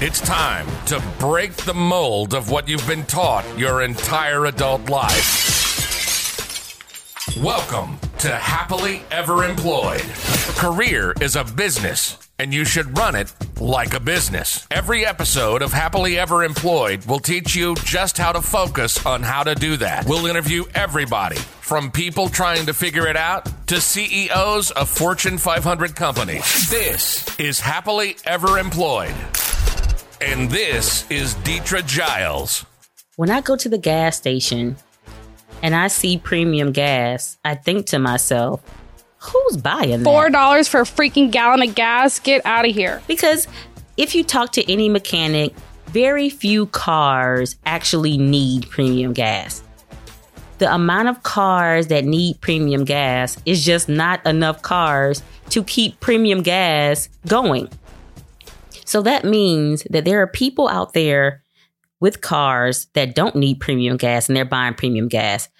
It's time to break the mold of what you've been taught your entire adult life. Welcome to Happily Ever Employed. Career is a business, and you should run it like a business. Every episode of Happily Ever Employed will teach you just how to focus on how to do that. We'll interview everybody from people trying to figure it out to CEOs of Fortune 500 companies. This is Happily Ever Employed. And this is Deetra Giles. When I go to the gas station and I see premium gas, I think to myself, who's buying Four dollars for a freaking gallon of gas. Get out of here. Because if you talk to any mechanic, very few cars actually need premium gas. The amount of cars that need premium gas is just not enough cars to keep premium gas going. So that means that there are people out there with cars that don't need premium gas and they're buying premium gas.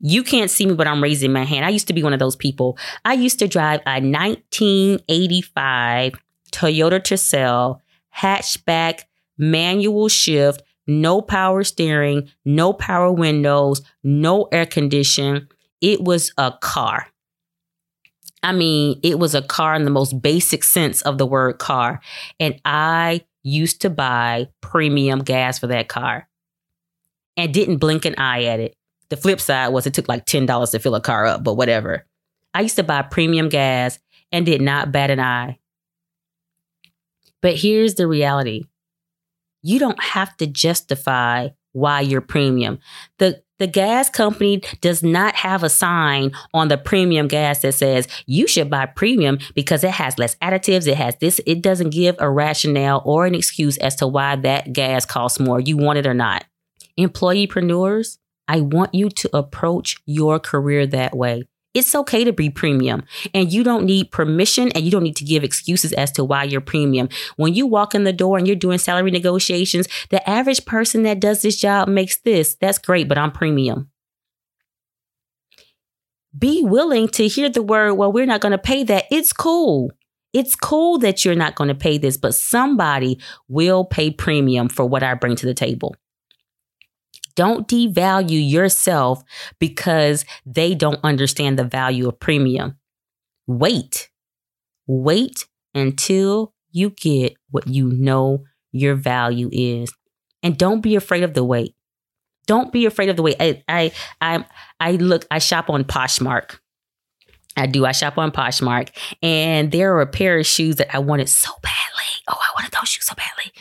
You can't see me, but I'm raising my hand. I used to be one of those people. I used to drive a 1985 Toyota Tercel hatchback manual shift, no power steering, no power windows, no air condition. It was a car. I mean, it was a car in the most basic sense of the word car. And I used to buy premium gas for that car and didn't blink an eye at it. The flip side was it took like $10 to fill a car up, but whatever. I used to buy premium gas and did not bat an eye. But here's the reality you don't have to justify why you're premium. The the gas company does not have a sign on the premium gas that says you should buy premium because it has less additives, it has this, it doesn't give a rationale or an excuse as to why that gas costs more. You want it or not. Employeepreneurs, I want you to approach your career that way. It's okay to be premium and you don't need permission and you don't need to give excuses as to why you're premium. When you walk in the door and you're doing salary negotiations, the average person that does this job makes this. That's great, but I'm premium. Be willing to hear the word, well, we're not going to pay that. It's cool. It's cool that you're not going to pay this, but somebody will pay premium for what I bring to the table. Don't devalue yourself because they don't understand the value of premium. Wait. Wait until you get what you know your value is. And don't be afraid of the wait. Don't be afraid of the wait. I I I, I look I shop on Poshmark. I do. I shop on Poshmark, and there are a pair of shoes that I wanted so badly. Oh, I wanted those shoes so badly.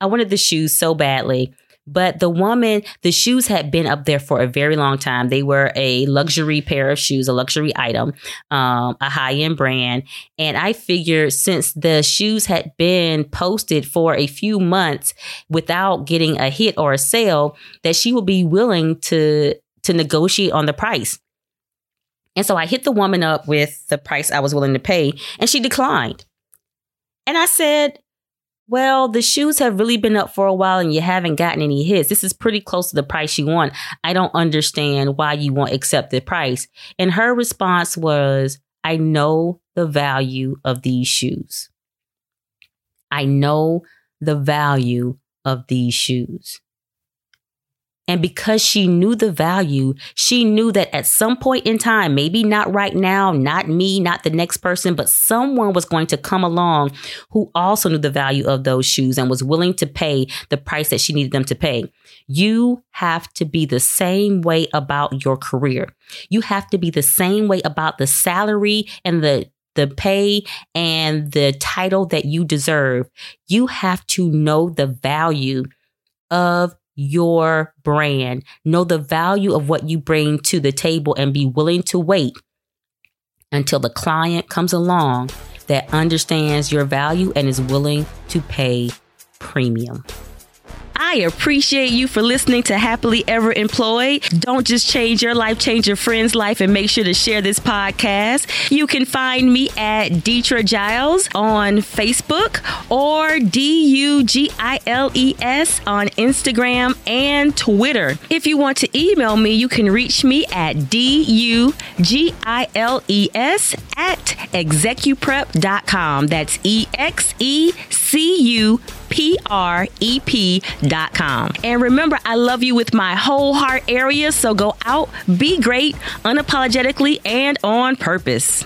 I wanted the shoes so badly. But the woman, the shoes had been up there for a very long time. They were a luxury pair of shoes, a luxury item, um, a high end brand. And I figured since the shoes had been posted for a few months without getting a hit or a sale, that she would be willing to to negotiate on the price. And so I hit the woman up with the price I was willing to pay, and she declined. And I said, well, the shoes have really been up for a while and you haven't gotten any hits. This is pretty close to the price you want. I don't understand why you won't accept the price. And her response was, I know the value of these shoes. I know the value of these shoes. And because she knew the value, she knew that at some point in time, maybe not right now, not me, not the next person, but someone was going to come along who also knew the value of those shoes and was willing to pay the price that she needed them to pay. You have to be the same way about your career. You have to be the same way about the salary and the the pay and the title that you deserve. You have to know the value of your brand, know the value of what you bring to the table, and be willing to wait until the client comes along that understands your value and is willing to pay premium. I appreciate you for listening to Happily Ever Employed. Don't just change your life, change your friend's life, and make sure to share this podcast. You can find me at Deetra Giles on Facebook or D U G I L E S on Instagram and Twitter. If you want to email me, you can reach me at D U G I L E S at execuprep.com. That's E X E C U P R E P.com. And remember, I love you with my whole heart area, so go out, be great, unapologetically, and on purpose.